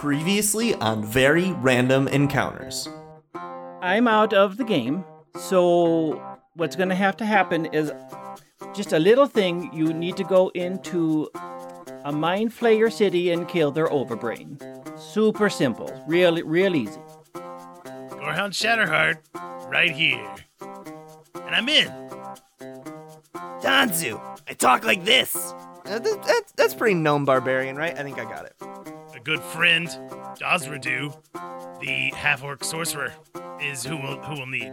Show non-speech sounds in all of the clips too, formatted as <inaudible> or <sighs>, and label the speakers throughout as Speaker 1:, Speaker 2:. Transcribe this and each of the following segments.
Speaker 1: Previously on Very Random Encounters.
Speaker 2: I'm out of the game, so what's going to have to happen is just a little thing. You need to go into a mind flayer city and kill their overbrain. Super simple, real, real easy.
Speaker 3: Gorehound Shatterheart, right here. And I'm in.
Speaker 4: Danzu, I talk like this.
Speaker 1: Uh, th- that's, that's pretty gnome barbarian, right? I think I got it.
Speaker 3: A good friend, Dosradu, the half orc sorcerer, is who will who will need.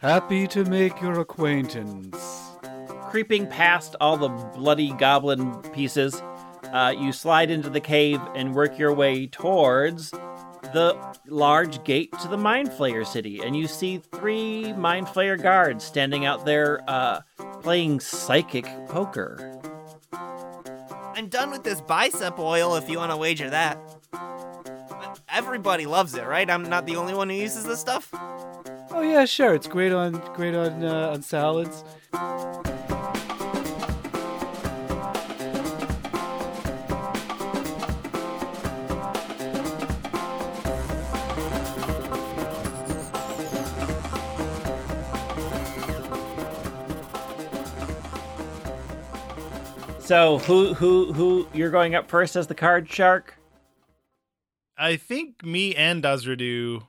Speaker 5: Happy to make your acquaintance.
Speaker 2: Creeping past all the bloody goblin pieces, uh, you slide into the cave and work your way towards the large gate to the Mind Flayer city. And you see three Mind Flayer guards standing out there uh, playing psychic poker.
Speaker 4: I'm done with this bicep oil if you want to wager that. Everybody loves it, right? I'm not the only one who uses this stuff.
Speaker 5: Oh yeah, sure. It's great on great on uh, on salads.
Speaker 2: So who who who you're going up first as the card shark?
Speaker 3: I think me and Dosradu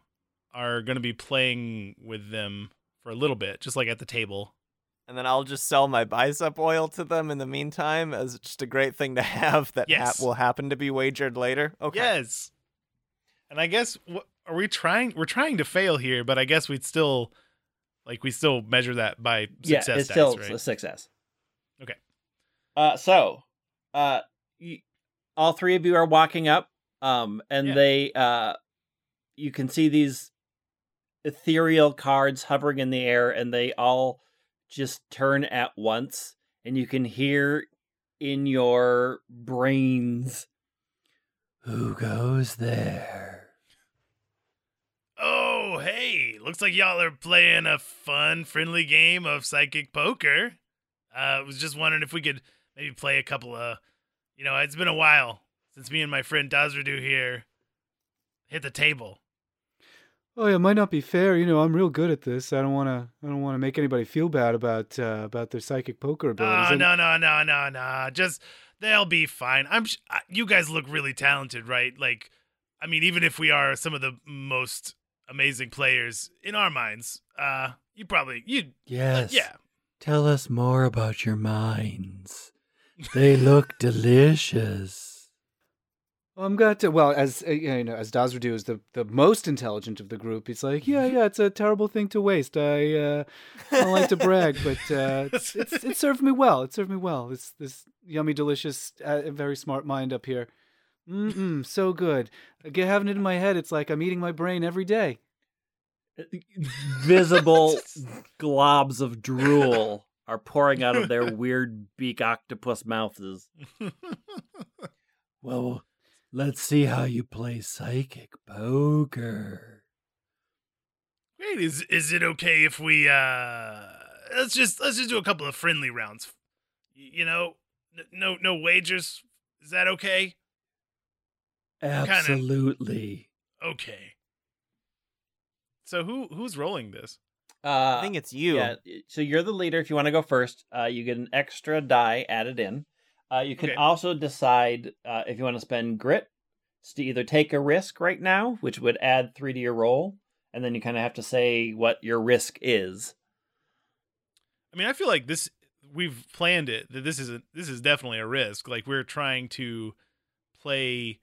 Speaker 3: are going to be playing with them for a little bit, just like at the table.
Speaker 4: And then I'll just sell my bicep oil to them in the meantime as just a great thing to have that
Speaker 3: Yes.
Speaker 4: hap- will happen to be wagered later. Okay.
Speaker 3: Yes. And I guess what are we trying? We're trying to fail here, but I guess we'd still like we still measure that by success
Speaker 2: yeah, it's
Speaker 3: dice,
Speaker 2: still
Speaker 3: right?
Speaker 2: a success.
Speaker 3: Okay.
Speaker 2: Uh, so, uh, all three of you are walking up, um, and
Speaker 3: Yeah.
Speaker 2: they, uh, you can see these ethereal cards hovering in the air, and they all just turn at once, and you can hear in your brains, "Who goes there?"
Speaker 3: Oh, hey! Looks like y'all are playing a fun, friendly game of psychic poker. Uh, I was just wondering if we could maybe play a couple of. You know, it's been a while since me and my friend Dazradu here hit the table.
Speaker 5: Oh yeah, it might not be fair. You know, I'm real good at this. I don't want to. I don't want to make anybody feel bad about uh, about their psychic poker abilities.
Speaker 3: Oh,
Speaker 5: And-
Speaker 3: no, no, no, no, no. Just they'll be fine. I'm. sh- You guys look really talented, right? Like, I mean, even if we are some of the most amazing players in our minds, uh, you probably you.
Speaker 6: Yes.
Speaker 3: Yeah.
Speaker 6: Tell us more about your minds. They look delicious.
Speaker 5: Well, I'm glad to. Well, as uh, you know, as Dazradu is the the most intelligent of the group, he's like, yeah, yeah, it's a terrible thing to waste. I uh, I don't like to <laughs> brag, but uh, it's, it's it served me well. It served me well. This this yummy, delicious, uh, very smart mind up here. Mm-mm, so good. I get having it in my head. It's like I'm eating my brain every day. <laughs>
Speaker 2: Visible <laughs> globs of drool are pouring out of their weird beak octopus mouths. <laughs>
Speaker 6: Well, let's see how you play psychic poker.
Speaker 3: Great. Is is it okay if we uh let's just let's just do a couple of friendly rounds. You know, no no wagers. Is that okay?
Speaker 6: Absolutely.
Speaker 3: Okay. So who who's rolling this?
Speaker 2: Uh,
Speaker 4: I think it's you.
Speaker 2: Yeah, so you're the leader. If you want to go first, uh, you get an extra die added in. Uh, you can
Speaker 3: Okay.
Speaker 2: also decide uh, if you want to spend grit to either take a risk right now, which would add three to your roll, and then you kind of have to say what your risk is.
Speaker 3: I mean, I feel like this we've planned it that this is a, this is definitely a risk. Like we're trying to play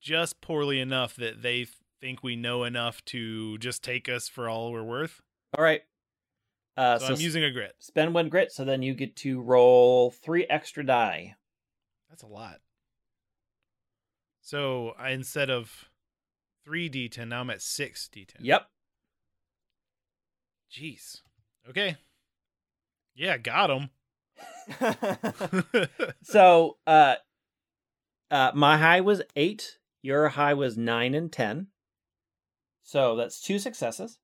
Speaker 3: just poorly enough that they think we know enough to just take us for all we're worth.
Speaker 2: All right. Uh,
Speaker 3: So,
Speaker 2: so
Speaker 3: I'm using a grit.
Speaker 2: spend one grit, so then you get to roll three extra die.
Speaker 3: That's a lot. So I instead of three d10, now I'm at six d10.
Speaker 2: Yep.
Speaker 3: Jeez. Okay. Yeah, got him. <laughs> <laughs>
Speaker 2: So, uh, uh, my high was eight. Your high was nine and ten. So that's two successes.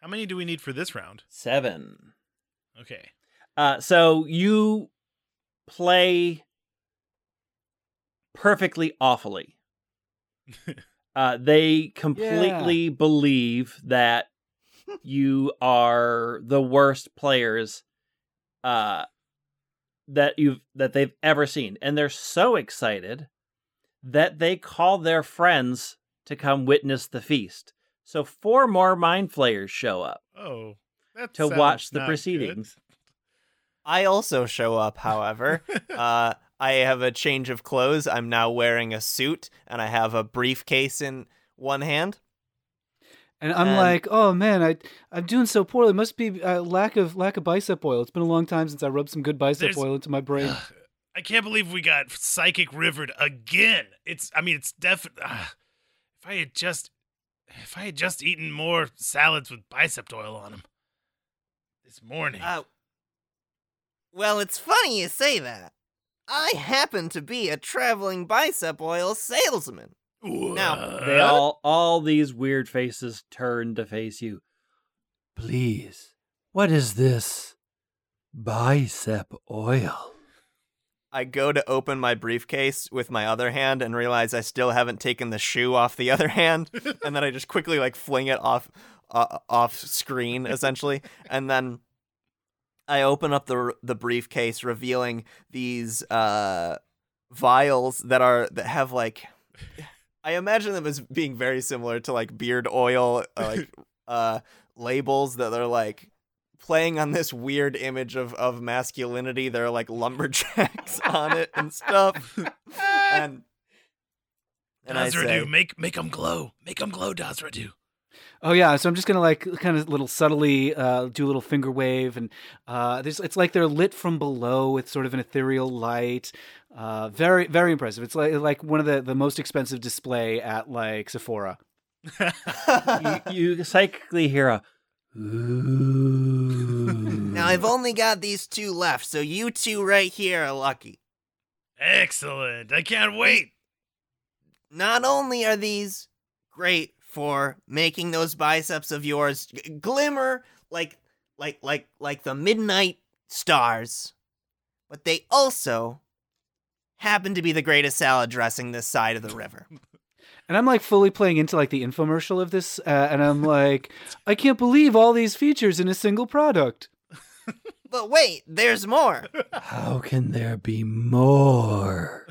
Speaker 3: How many do we need for this round?
Speaker 2: Seven.
Speaker 3: Okay.
Speaker 2: Uh, so you play perfectly awfully. <laughs> Uh, they completely believe that <laughs> you are the worst players uh, that you've that they've ever seen, and they're so excited that they call their friends to come witness the feast. So four more mind flayers show up.
Speaker 3: Oh, that
Speaker 2: To watch the
Speaker 3: not
Speaker 2: proceedings.
Speaker 4: I also show up, however. <laughs> uh, I have a change of clothes. I'm now wearing a suit, and I have a briefcase in one hand.
Speaker 5: And I'm
Speaker 4: And-
Speaker 5: like, oh man, I I'm doing so poorly. It must be uh, lack of lack of bicep oil. It's been a long time since I rubbed some good bicep
Speaker 3: There's-
Speaker 5: oil into my brain.
Speaker 3: Good. <sighs> I can't believe we got psychic rivered again. It's. I mean, it's definitely. <sighs> if I had just, if I had just eaten more salads with bicep oil on them this morning.
Speaker 4: Uh, well, it's funny you say that. I happen to be a traveling bicep oil salesman. now,
Speaker 2: They all all these weird faces turn to face you.
Speaker 6: Please, what is this? Bicep oil.
Speaker 4: I go to open my briefcase with my other hand and realize I still haven't taken the shoe off the <laughs> other hand, <laughs> and then I just quickly like fling it off uh, off screen essentially, and then I open up the the briefcase, revealing these uh, vials that are that have like I imagine them as being very similar to like beard oil, uh, like <laughs> uh, labels that are like playing on this weird image of, of masculinity. There are like lumberjacks <laughs> on it and stuff. And and I say,
Speaker 3: Dazradu, make make them glow. Make them glow, Dazradu.
Speaker 5: Oh yeah, so I'm just gonna like kind of little subtly uh, do a little finger wave, and uh, there's it's like they're lit from below with sort of an ethereal light. Uh, very very impressive. It's like like one of the the most expensive display at like Sephora. <laughs>
Speaker 2: you, you psychically hear a
Speaker 6: Ooh.
Speaker 4: Now I've only got these two left, so you two right here are lucky.
Speaker 3: Excellent. I can't wait.
Speaker 4: Not only are these great for making those biceps of yours g- glimmer like like like like the midnight stars, but they also happen to be the greatest salad dressing this side of the river. <laughs>
Speaker 5: And I'm like fully playing into like the infomercial of this, uh, and I'm like, I can't believe all these features in a single product. <laughs>
Speaker 4: But wait, there's more.
Speaker 6: How can there be more?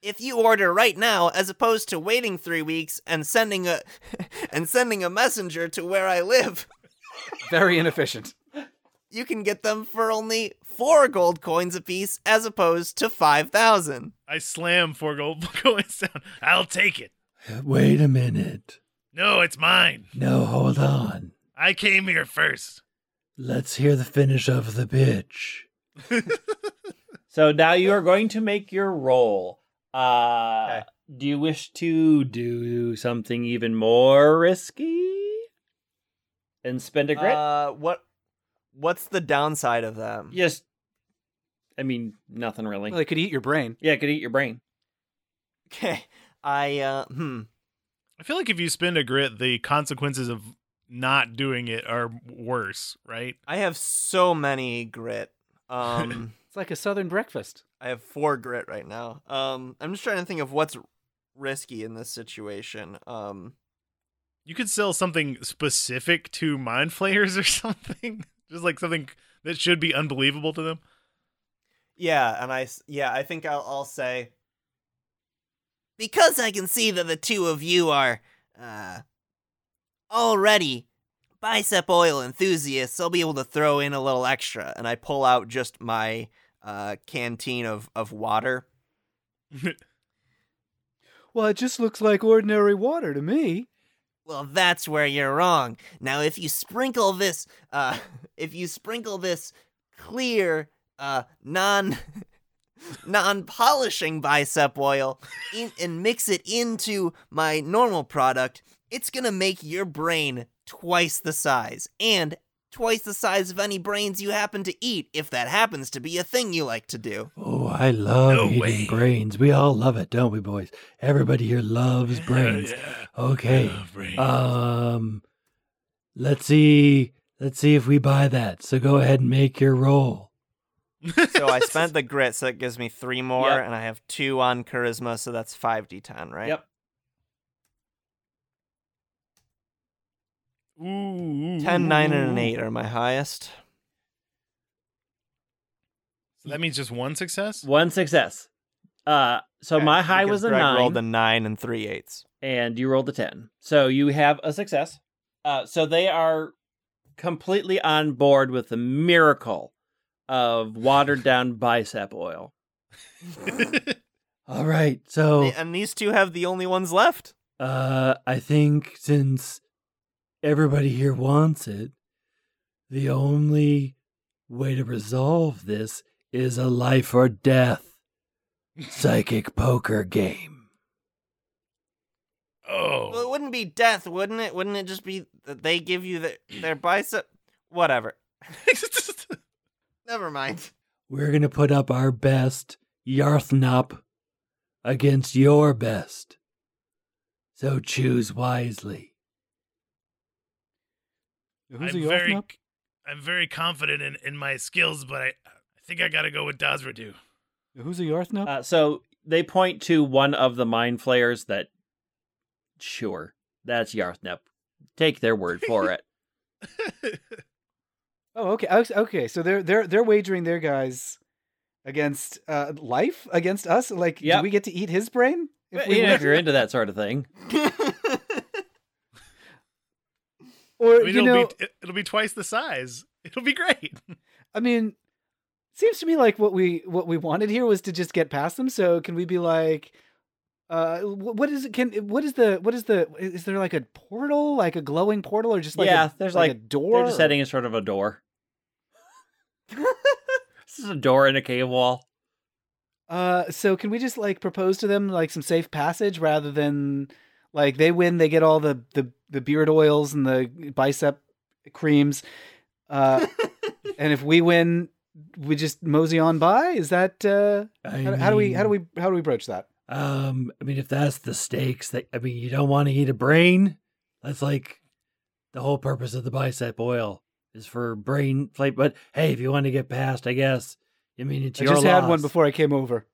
Speaker 4: if you order right now as opposed to waiting 3 weeks and sending a <laughs> and sending a messenger to where I live,
Speaker 5: Very inefficient.
Speaker 4: You can get them for only 4 gold coins apiece as opposed to 5000.
Speaker 3: I slam four gold <laughs> coins down. I'll take it.
Speaker 6: Wait a minute.
Speaker 3: No, it's mine.
Speaker 6: No, hold on.
Speaker 3: I came here first.
Speaker 6: Let's hear the finish of the pitch. <laughs>
Speaker 2: So now you are going to make your roll. Uh,
Speaker 4: Okay.
Speaker 2: Do you wish to do something even more risky and spend a grit?
Speaker 4: Uh what what's the downside of them?
Speaker 2: Just, I mean, nothing really.
Speaker 5: Well, they could eat your brain.
Speaker 2: yeah, it could eat your brain.
Speaker 4: Okay. I uh hmm.
Speaker 3: I feel like if you spend a grit, the consequences of not doing it are worse, right?
Speaker 4: I have so many grit. Um <laughs>
Speaker 5: It's like a southern breakfast.
Speaker 4: I have 4 grit right now. Um I'm just trying to think of what's risky in this situation. Um
Speaker 3: You could sell something specific to mind flayers or <laughs> something. Just like something that should be unbelievable to them.
Speaker 4: Yeah, and I yeah, I think I'll I'll say because I can see that the two of you are uh already bicep oil enthusiasts, I'll be able to throw in a little extra and I pull out just my uh canteen of of water. <laughs>
Speaker 5: Well, it just looks like ordinary water to me.
Speaker 4: Well, that's where you're wrong. Now, if you sprinkle this, uh, <laughs> if you sprinkle this clear, uh, non, <laughs> non-polishing bicep oil in, and mix it into my normal product, it's gonna make your brain twice the size and twice the size of any brains you happen to eat, if that happens to be a thing you like to do.
Speaker 6: Oh, I love
Speaker 3: No
Speaker 6: eating
Speaker 3: way.
Speaker 6: brains. We all love it, don't we, boys? Everybody here loves brains.
Speaker 3: Yeah.
Speaker 6: Okay.
Speaker 3: Brains.
Speaker 6: Um, let's see. Let's see if we buy that. So go ahead and make your roll. <laughs>
Speaker 4: So I spent the grit, so that gives me three more,
Speaker 2: Yep.
Speaker 4: and I have two on charisma, so that's five d10, right?
Speaker 2: Yep.
Speaker 3: Ooh, ooh,
Speaker 4: 10, 9, and an 8 are my highest.
Speaker 3: So that means just one success.
Speaker 2: One success. Uh, so
Speaker 4: Okay,
Speaker 2: my high
Speaker 4: because
Speaker 2: was a
Speaker 4: Greg
Speaker 2: nine,
Speaker 4: rolled a 9 and 3 eighths.
Speaker 2: and you rolled a ten. So you have a success. Uh, so they are completely on board with the miracle of watered down <laughs> bicep oil. <laughs>
Speaker 6: All right, so
Speaker 4: And these two have the only ones left.
Speaker 6: uh, I think since everybody here wants it, the only way to resolve this is a life or death psychic poker game. Oh.
Speaker 4: Well, it wouldn't be death, wouldn't it? Wouldn't it just be that they give you the, their bicep? Whatever. <laughs> Never mind.
Speaker 6: We're gonna put up our best Yarthnop against your best. So choose wisely.
Speaker 5: Who's
Speaker 3: I'm
Speaker 5: a
Speaker 3: very,
Speaker 5: Yarthnop?
Speaker 3: I'm very confident in, in my skills, but I, I think I gotta go with Dazradu.
Speaker 5: Who's a Yarthnop?
Speaker 2: Uh, so they point to one of the mind flayers that, sure, that's Yarthnop. Take their word for it. <laughs>
Speaker 5: Oh, okay. Okay, Okay, so they're they're they're wagering their guys against uh life against us. Like,
Speaker 2: Yep.
Speaker 5: do we get to eat his brain?
Speaker 2: If,
Speaker 5: we
Speaker 2: if you're into that sort of thing. <laughs>
Speaker 5: or
Speaker 3: I mean,
Speaker 5: you
Speaker 3: it'll
Speaker 5: know,
Speaker 3: be it'll be twice the size. <laughs> It'll be great. <laughs>
Speaker 5: I mean, seems to me like what we what we wanted here was to just get past them. So can we be like, uh, what is it? Can what is the what is the is there like a portal, like a glowing portal, or just like
Speaker 2: yeah,
Speaker 5: a,
Speaker 2: there's
Speaker 5: like,
Speaker 2: like,
Speaker 5: a door?
Speaker 2: They're just
Speaker 5: or-
Speaker 2: setting in sort of a door. this is a door in a cave wall. <laughs>
Speaker 5: Uh, so can we just like propose to them like some safe passage rather than like they win, they get all the the the beard oils and the bicep creams, uh, <laughs> and if we win, we just mosey on by. Is that uh,
Speaker 6: I
Speaker 5: how, how do we how do we how do we broach that?
Speaker 6: Um, I mean, if that's the stakes, that I mean, you don't want to eat a brain. That's like the whole purpose of the bicep oil is for brain flight. But hey, if you want to get past, I guess. I mean, it's
Speaker 5: I
Speaker 6: your I
Speaker 5: just had one before I came over.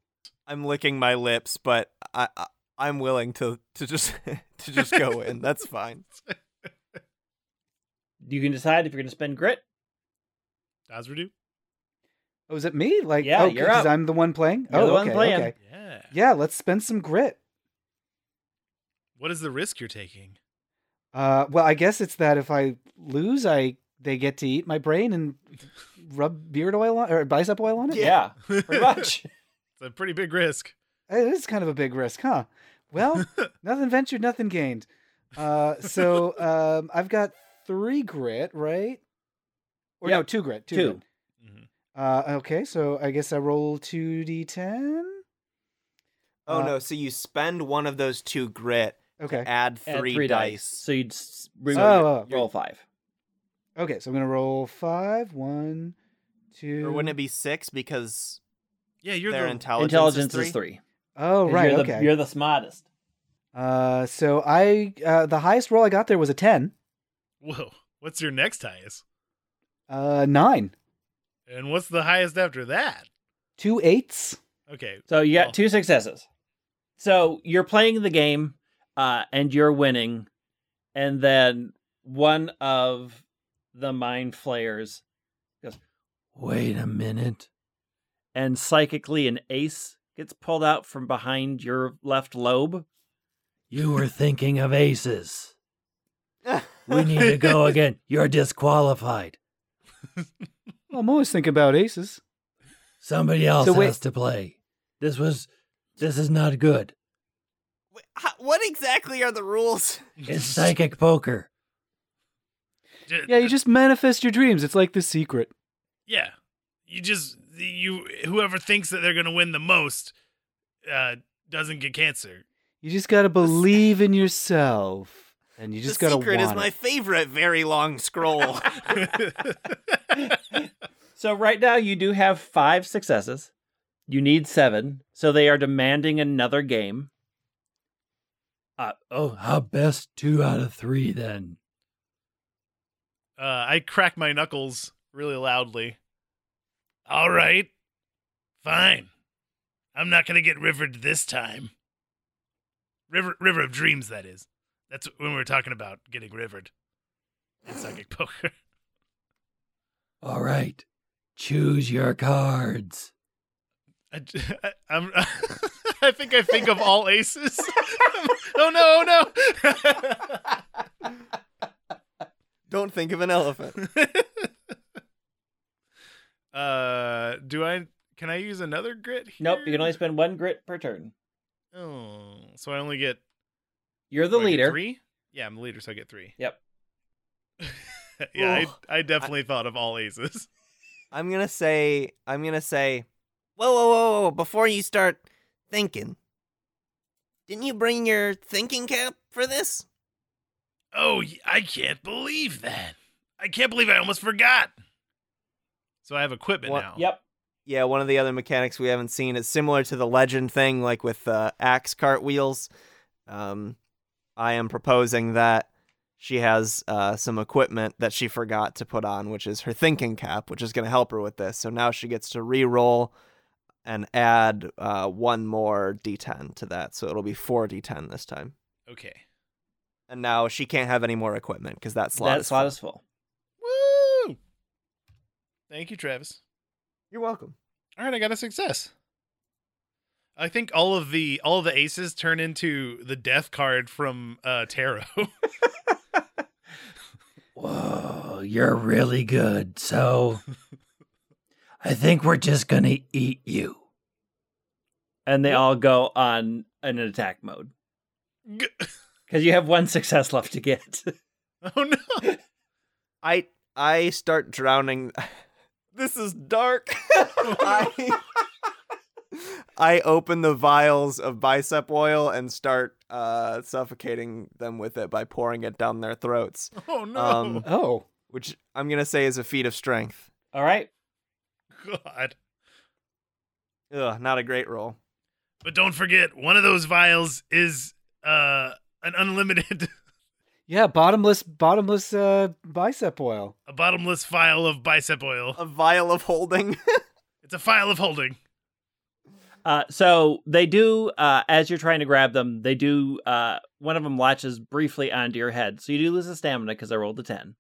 Speaker 4: I'm licking my lips, but I, I I'm willing to to just <laughs> to just go in. That's fine. <laughs>
Speaker 2: You can decide if you're going to spend grit.
Speaker 3: As we do.
Speaker 5: Oh, is it me? Like,
Speaker 2: Yeah,
Speaker 5: oh,
Speaker 2: you're
Speaker 5: because
Speaker 2: up.
Speaker 5: I'm the one playing.
Speaker 2: You're
Speaker 5: oh,
Speaker 2: the one
Speaker 5: okay,
Speaker 2: playing.
Speaker 5: okay.
Speaker 3: Yeah.
Speaker 5: Yeah, let's spend some grit.
Speaker 3: What is the risk you're taking?
Speaker 5: Uh, well, I guess it's that if I lose, I they get to eat my brain and rub beard oil on or bicep oil on it.
Speaker 2: Yeah, pretty <laughs> much.
Speaker 3: It's a pretty big risk.
Speaker 5: It is kind of a big risk, huh? Well, <laughs> nothing ventured, nothing gained. Uh, so <laughs> um, I've got three grit, right? Or no, two grit, two.
Speaker 2: Two.
Speaker 5: grit.
Speaker 3: Mhm.
Speaker 5: Uh, okay, so I guess I roll two d10.
Speaker 4: Oh
Speaker 5: Uh,
Speaker 4: no! So you spend one of those two grit,
Speaker 5: Okay,
Speaker 4: add
Speaker 2: Add
Speaker 4: three, dice.
Speaker 2: So you'd s- remove,
Speaker 5: Oh, oh,
Speaker 2: roll five.
Speaker 5: okay. So I'm gonna roll five, one, two.
Speaker 4: Or wouldn't it be six because
Speaker 3: Yeah, you're
Speaker 4: their
Speaker 3: the
Speaker 4: intelligence,
Speaker 2: Intelligence
Speaker 4: is
Speaker 2: is
Speaker 4: three?
Speaker 2: Three.
Speaker 5: Oh,
Speaker 2: 'Cause
Speaker 5: right.
Speaker 2: You're the,
Speaker 5: okay.
Speaker 2: You're the smartest.
Speaker 5: Uh, so I uh, the highest roll I got there was a ten.
Speaker 3: Whoa. What's your next highest?
Speaker 5: Uh, nine,
Speaker 3: And what's the highest after that?
Speaker 5: two eights.
Speaker 3: Okay.
Speaker 2: So you got
Speaker 3: Well-
Speaker 2: two successes. So you're playing the game, uh, and you're winning, and then one of the mind flayers goes,
Speaker 6: Wait a minute.
Speaker 2: and psychically an ace gets pulled out from behind your left lobe.
Speaker 6: You were thinking of aces. <laughs> We need to go again. You're disqualified. <laughs>
Speaker 5: Well, I'm always thinking about aces.
Speaker 6: Somebody else
Speaker 5: So wait-
Speaker 6: has to play. This was. This is not good.
Speaker 4: Wait, how- what exactly are the rules?
Speaker 6: It's psychic poker.
Speaker 5: Yeah, you just manifest your dreams. It's like the secret.
Speaker 3: Yeah. You just you whoever thinks that they're gonna win the most uh doesn't get cancer.
Speaker 5: You just gotta believe in yourself, and you just gotta
Speaker 4: secret is my
Speaker 5: it.
Speaker 4: favorite very long scroll. <laughs> <laughs>
Speaker 2: So right now you do have five successes. You need seven, so they are demanding another game.
Speaker 6: Uh, oh, how best two out of three then?
Speaker 3: uh I crack my knuckles really loudly. All right. Fine. I'm not gonna get rivered this time. River River of Dreams, that is. That's when we were talking about getting rivered in psychic <laughs> poker.
Speaker 6: All right. Choose your cards.
Speaker 3: I, <laughs> I, I'm, <laughs> I think I think of all aces. oh no! Oh no!
Speaker 4: Don't think of an elephant.
Speaker 3: uh, do I? Use another grit? Here?
Speaker 2: Nope, you can only spend one grit per turn.
Speaker 3: Oh, so I only get
Speaker 2: You're the
Speaker 3: what, I get
Speaker 2: leader.
Speaker 3: Three? Yeah, I'm the leader, so I get three.
Speaker 2: Yep. <laughs>
Speaker 3: yeah, I, I definitely thought of all aces. <laughs>
Speaker 4: I'm gonna say. I'm gonna say. Whoa, whoa, whoa, whoa! Before you start thinking, didn't you bring your thinking cap for this?
Speaker 3: Oh, I can't believe that. I can't believe I almost forgot. So I have equipment
Speaker 4: What-
Speaker 3: now.
Speaker 2: Yep.
Speaker 4: Yeah, one of the other mechanics we haven't seen is similar to the legend thing, like with uh, axe cart wheels. Um, I am proposing that she has uh, some equipment that she forgot to put on, which is her thinking cap, which is going to help her with this. So now she gets to re-roll and add uh, one more d10 to that, so it'll be four d10 this time.
Speaker 3: Okay.
Speaker 4: And now she can't have any more equipment because that slot
Speaker 2: That
Speaker 4: is
Speaker 2: slot
Speaker 4: full.
Speaker 2: is full.
Speaker 3: Woo! Thank you, Travis.
Speaker 4: You're welcome.
Speaker 3: All right, I got a success. I think all of the all of the aces turn into the death card from uh tarot. <laughs>
Speaker 6: Whoa, you're really good. So I think we're just going to eat you.
Speaker 2: And they all go on an attack mode. <laughs> Because you have one success left to get.
Speaker 3: oh no. <laughs>
Speaker 4: I I start drowning. This is dark. <laughs> I I open the vials of bicep oil and start uh, suffocating them with it by pouring it down their throats,
Speaker 3: Oh no.
Speaker 4: Um,
Speaker 5: Oh,
Speaker 4: which I'm gonna say is a feat of strength.
Speaker 2: all right.
Speaker 3: God.
Speaker 4: Ugh, not a great roll.
Speaker 3: But don't forget, one of those vials is uh an unlimited <laughs>
Speaker 5: yeah, bottomless, bottomless uh, bicep oil.
Speaker 3: a bottomless vial of bicep oil.
Speaker 4: A vial of holding. <laughs>
Speaker 3: It's a vial of holding.
Speaker 2: Uh, so they do, uh, as you're trying to grab them, they do, uh, one of them latches briefly onto your head. So you do lose a stamina because I rolled a 10.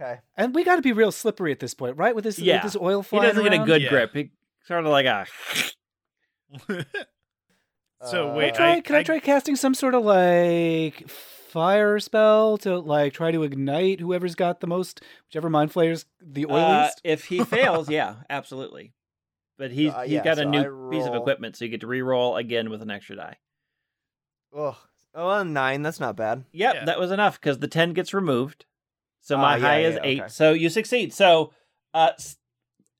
Speaker 4: okay.
Speaker 5: And we got to be real slippery at this point, right? With this,
Speaker 2: Yeah.
Speaker 5: with this oil
Speaker 2: He doesn't get a good
Speaker 3: Yeah.
Speaker 2: grip. He sort of like a. <laughs>
Speaker 3: so
Speaker 4: Uh,
Speaker 3: wait,
Speaker 5: Can I, try,
Speaker 3: I,
Speaker 5: can I, try casting some sort of like fire spell to like try to ignite whoever's got the most, whichever mind flayers the
Speaker 2: Uh,
Speaker 5: oiliest?
Speaker 2: if he fails, <laughs> yeah, absolutely. But he's
Speaker 4: Uh,
Speaker 2: he's
Speaker 4: yeah,
Speaker 2: got a new
Speaker 4: I
Speaker 2: piece of equipment, so you get to re-roll again with an extra die.
Speaker 4: Ugh. Oh, a nine. That's not bad.
Speaker 2: Yep,
Speaker 3: Yeah.
Speaker 2: that was enough because the ten gets removed. So my
Speaker 4: yeah,
Speaker 2: high
Speaker 4: yeah,
Speaker 2: is eight.
Speaker 4: okay.
Speaker 2: So you succeed. So uh,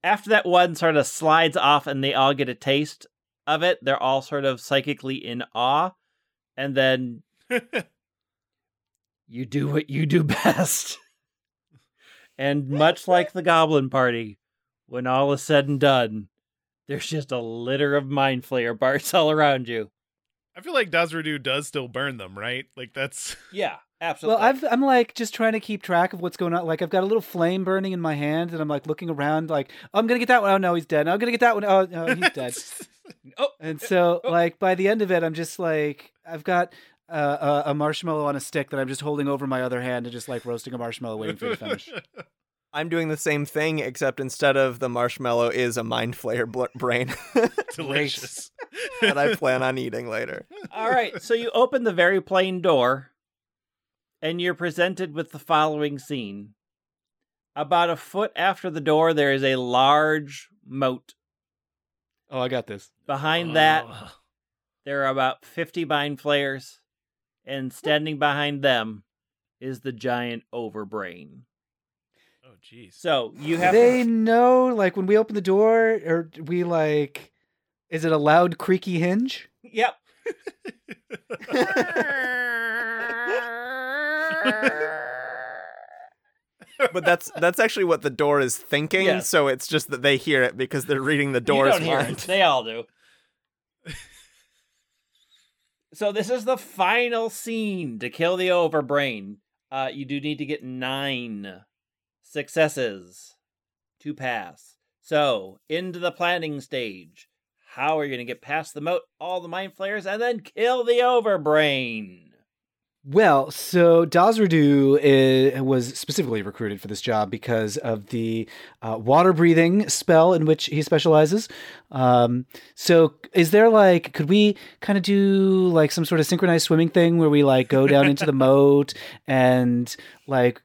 Speaker 2: after that one sort of slides off, and they all get a taste of it, they're all sort of psychically in awe, and then <laughs> you do what you do <laughs> best. and much like the Goblin Party, when all is said and done, there's just a litter of mind flayer barts <laughs> all around you.
Speaker 3: I feel like Dazradu does still burn them, right? Like that's <laughs>
Speaker 2: Yeah, absolutely.
Speaker 5: Well, I've, I'm like just trying to keep track of what's going on. Like I've got a little flame burning in my hand, and I'm like looking around, like oh, I'm gonna get that one. Oh no, he's dead. I'm gonna get that one. Oh no, he's dead.
Speaker 2: oh,
Speaker 5: And so, oh. like by the end of it, I'm just like I've got uh, a, a marshmallow on a stick that I'm just holding over my other hand and just like roasting a marshmallow, waiting for it to finish. <laughs>
Speaker 4: I'm doing the same thing, except instead of the marshmallow is a mind flayer bl- brain <laughs>
Speaker 3: Delicious. <laughs>
Speaker 4: that I plan on eating later.
Speaker 2: All right, so you open the very plain door, and you're presented with the following scene. About a foot after the door, there is a large moat.
Speaker 5: Oh, I got this.
Speaker 2: Behind that, there are about 50 mind flayers, and standing behind them is the giant overbrain.
Speaker 3: Oh jeez.
Speaker 2: So you have
Speaker 5: they know, like when we open the door, or we like, is it a loud creaky hinge?
Speaker 2: Yep.
Speaker 4: But that's that's actually what the door is thinking.
Speaker 2: Yes.
Speaker 4: So it's just that they hear it because they're reading the
Speaker 2: You
Speaker 4: door's
Speaker 2: don't hear it.
Speaker 4: mind.
Speaker 2: They all do. So this is the final scene to kill the overbrain. Uh, you do need to get nine successes to pass. So, into the planning stage. How are you going to get past the moat, all the mind flayers, and then kill the overbrain?
Speaker 5: Well, so Dazradu uh, was specifically recruited for this job because of the uh, water breathing spell in which he specializes. Um, so, is there like, could we kind of do like some sort of synchronized swimming thing where we like go down into the <laughs> moat and like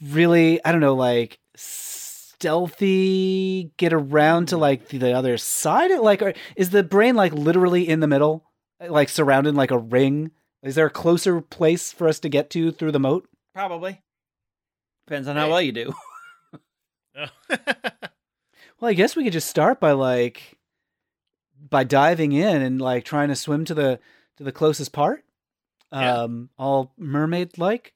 Speaker 5: really, I don't know, like stealthy get around to like the other side? Like, are, is the brain like literally in the middle, like surrounded like a ring? Is there a closer place for us to get to through the moat?
Speaker 2: Probably. Depends on how well you do.
Speaker 3: Oh. <laughs> <laughs>
Speaker 5: Well, I guess we could just start by like by diving in and like trying to swim to the to the closest part.
Speaker 3: Yeah.
Speaker 5: Um all mermaid like.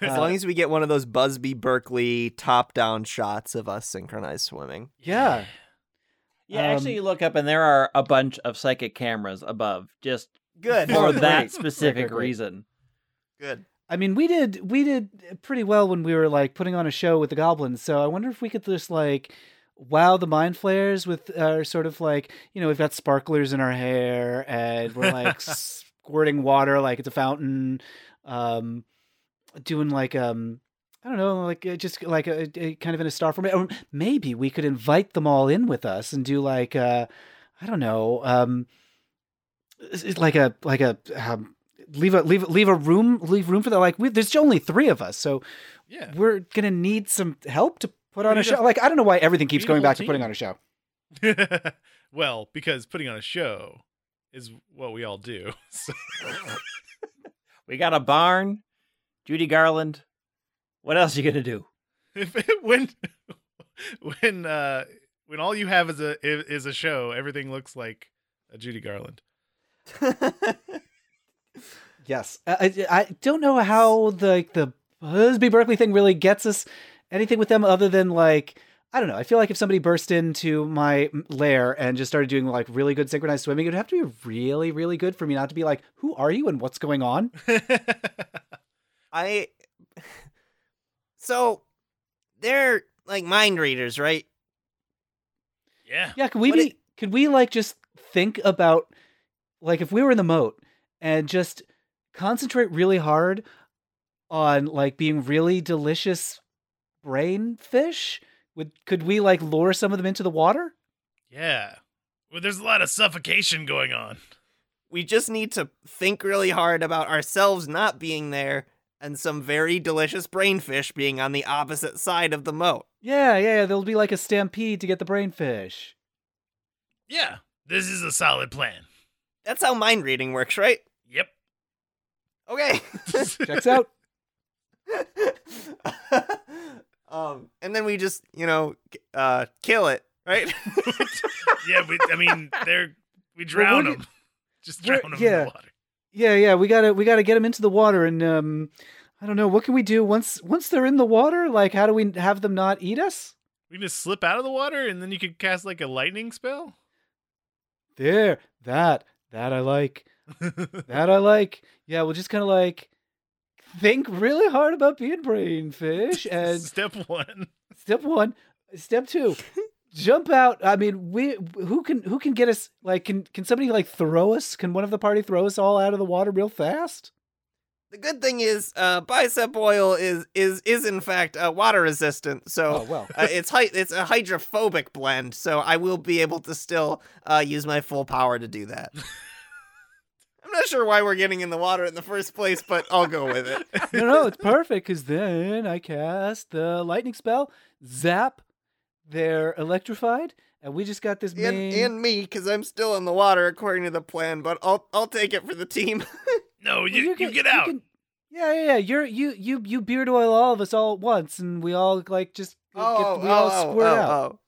Speaker 4: As long as we get one of those Busby Berkeley top down shots of us synchronized swimming.
Speaker 5: Yeah.
Speaker 2: Yeah,
Speaker 5: Um,
Speaker 2: actually, you look up and there are a bunch of psychic cameras above just
Speaker 4: Good.
Speaker 2: for that specific
Speaker 5: great, great.
Speaker 2: reason.
Speaker 4: Good.
Speaker 5: I mean, we did we did pretty well when we were like putting on a show with the goblins. So I wonder if we could just like wow the mind flayers with our sort of like you know we've got sparklers in our hair and we're like <laughs> squirting water like it's a fountain, um, doing like um. I don't know, like uh, just like a, a kind of in a star format, or maybe we could invite them all in with us and do like uh, I don't know, um, it's- it's like a like a um, leave a leave leave a room leave room for that. Like we, there's only three of us, so
Speaker 3: yeah.
Speaker 5: we're gonna need some help to put on a
Speaker 3: need a-
Speaker 5: show. like I don't know why everything keeps going
Speaker 3: whole
Speaker 5: back to putting on a show. <laughs>
Speaker 3: well, because putting on a show is what we all do. <laughs> So,
Speaker 2: We got a barn, Judy Garland. What else are you gonna do?
Speaker 3: if when when uh when all you have is a is a show, everything looks like a Judy Garland. <laughs>
Speaker 5: Yes, I, I, I don't know how the the Busby Berkeley thing really gets us anything with them other than like I don't know. I feel like if somebody burst into my lair and just started doing like really good synchronized swimming, it'd have to be really really good for me not to be like, who are you and what's going on? <laughs>
Speaker 4: I. <laughs> So, they're like mind readers, right?
Speaker 3: yeah.
Speaker 5: Yeah, could we
Speaker 4: What
Speaker 5: be?
Speaker 4: it-
Speaker 5: could we like just think about like if we were in the moat and just concentrate really hard on like being really delicious brain fish? Would could we like lure some of them into the water?
Speaker 3: Yeah. Well, there's a lot of suffocation going on.
Speaker 4: We just need to think really hard about ourselves not being there and some very delicious brainfish being on the opposite side of the moat.
Speaker 5: Yeah, yeah, yeah. There'll be like a stampede to get the brain fish.
Speaker 3: Yeah. This is a solid plan.
Speaker 4: That's how mind reading works, right?
Speaker 3: Yep.
Speaker 4: Okay. <laughs>
Speaker 5: Checks out. <laughs>
Speaker 4: um, and then we just, you know, uh, kill it, right? <laughs>
Speaker 3: yeah, we, I mean, they're we drown
Speaker 5: we're-
Speaker 3: them. Just drown them in
Speaker 5: yeah.
Speaker 3: the water.
Speaker 5: Yeah, yeah. We gotta we gotta get them into the water and um, I don't know what can we do once once they're in the water. Like, how do we have them not eat us?
Speaker 3: We can just slip out of the water and then you could cast like a lightning spell.
Speaker 5: There, that that I like. <laughs> That I like. Yeah, we'll just kind of like think really hard about being brain fish. <laughs> And
Speaker 3: Step one.
Speaker 5: step one, step two, <laughs> jump out. I mean, we who can who can get us? Like, can can somebody like throw us? Can one of the party throw us all out of the water real fast?
Speaker 4: The good thing is, uh, bicep oil is is is in fact uh, water resistant, so
Speaker 5: Oh well.
Speaker 4: uh, it's hy- it's a hydrophobic blend. So I will be able to still uh, use my full power to do that. <laughs> I'm not sure why we're getting in the water in the first place, but I'll go with it. <laughs>
Speaker 5: no, no, it's perfect because then I cast the lightning spell, zap. They're electrified, and we just got this
Speaker 4: and and me because I'm still in the water according to the plan. But I'll I'll take it for the team. <laughs>
Speaker 3: No,
Speaker 5: Well,
Speaker 3: you, you,
Speaker 5: can-
Speaker 3: get out.
Speaker 5: can- yeah, yeah, yeah. You're you you you beard oil all of us all at once, and we all like just get, we all squirt out.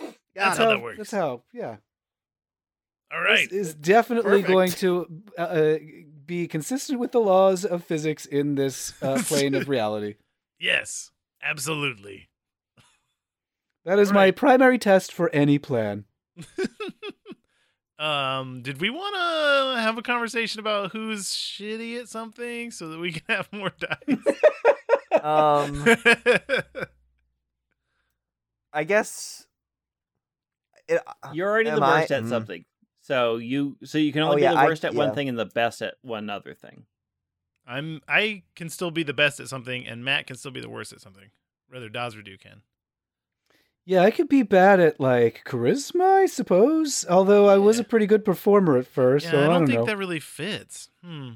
Speaker 4: oh.
Speaker 3: That's how that works.
Speaker 5: That's how. Yeah.
Speaker 3: All right.
Speaker 5: This is definitely
Speaker 4: Perfect.
Speaker 5: going to uh, uh, be consistent with the laws of physics in this uh, <laughs> plane of reality.
Speaker 3: Yes, absolutely.
Speaker 5: That is my primary test for any plan. <laughs>
Speaker 3: Um, did we want to have a conversation about who's shitty at something so that we can <laughs> have more dice?
Speaker 4: Um, <laughs> I guess. It, uh,
Speaker 2: You're already the
Speaker 4: Am I-
Speaker 2: worst at
Speaker 4: Mm.
Speaker 2: something. So you so you can
Speaker 4: Oh,
Speaker 2: only
Speaker 4: yeah,
Speaker 2: be the
Speaker 4: I-
Speaker 2: worst at one thing and the best at one other thing.
Speaker 3: I'm I can still be the best at something, and Matt can still be the worst at something. Rather, Dazradu can.
Speaker 5: Yeah, I could be bad at like charisma, I suppose. Although I was a pretty good performer at first,
Speaker 3: Yeah,
Speaker 5: so
Speaker 3: I
Speaker 5: I
Speaker 3: don't,
Speaker 5: don't,
Speaker 3: think
Speaker 5: know.
Speaker 3: that really fits. Hmm.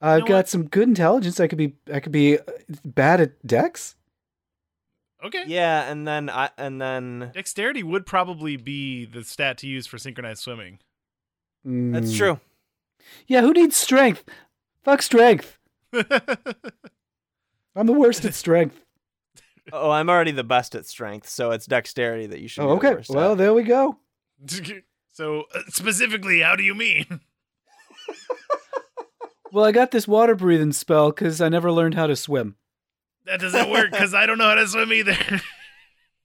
Speaker 5: I've
Speaker 3: know
Speaker 5: got
Speaker 3: what?
Speaker 5: some good intelligence. I could be I could be uh, bad at dex.
Speaker 3: Okay.
Speaker 4: yeah, and then I and then
Speaker 3: Dexterity would probably be the stat to use for synchronized swimming.
Speaker 4: that's
Speaker 5: Mm.
Speaker 4: true.
Speaker 5: Yeah, who needs strength? Fuck strength. <laughs> I'm the worst at strength.
Speaker 4: Oh, I'm already the best at strength, so it's dexterity that you should.
Speaker 5: Oh,
Speaker 4: be the
Speaker 5: okay.
Speaker 4: worst at.
Speaker 5: Well, there we go. <laughs>
Speaker 3: so uh, specifically, how do you mean? <laughs>
Speaker 5: Well, I got this water breathing spell because I never learned how to swim.
Speaker 3: That doesn't work because I don't know how to swim either.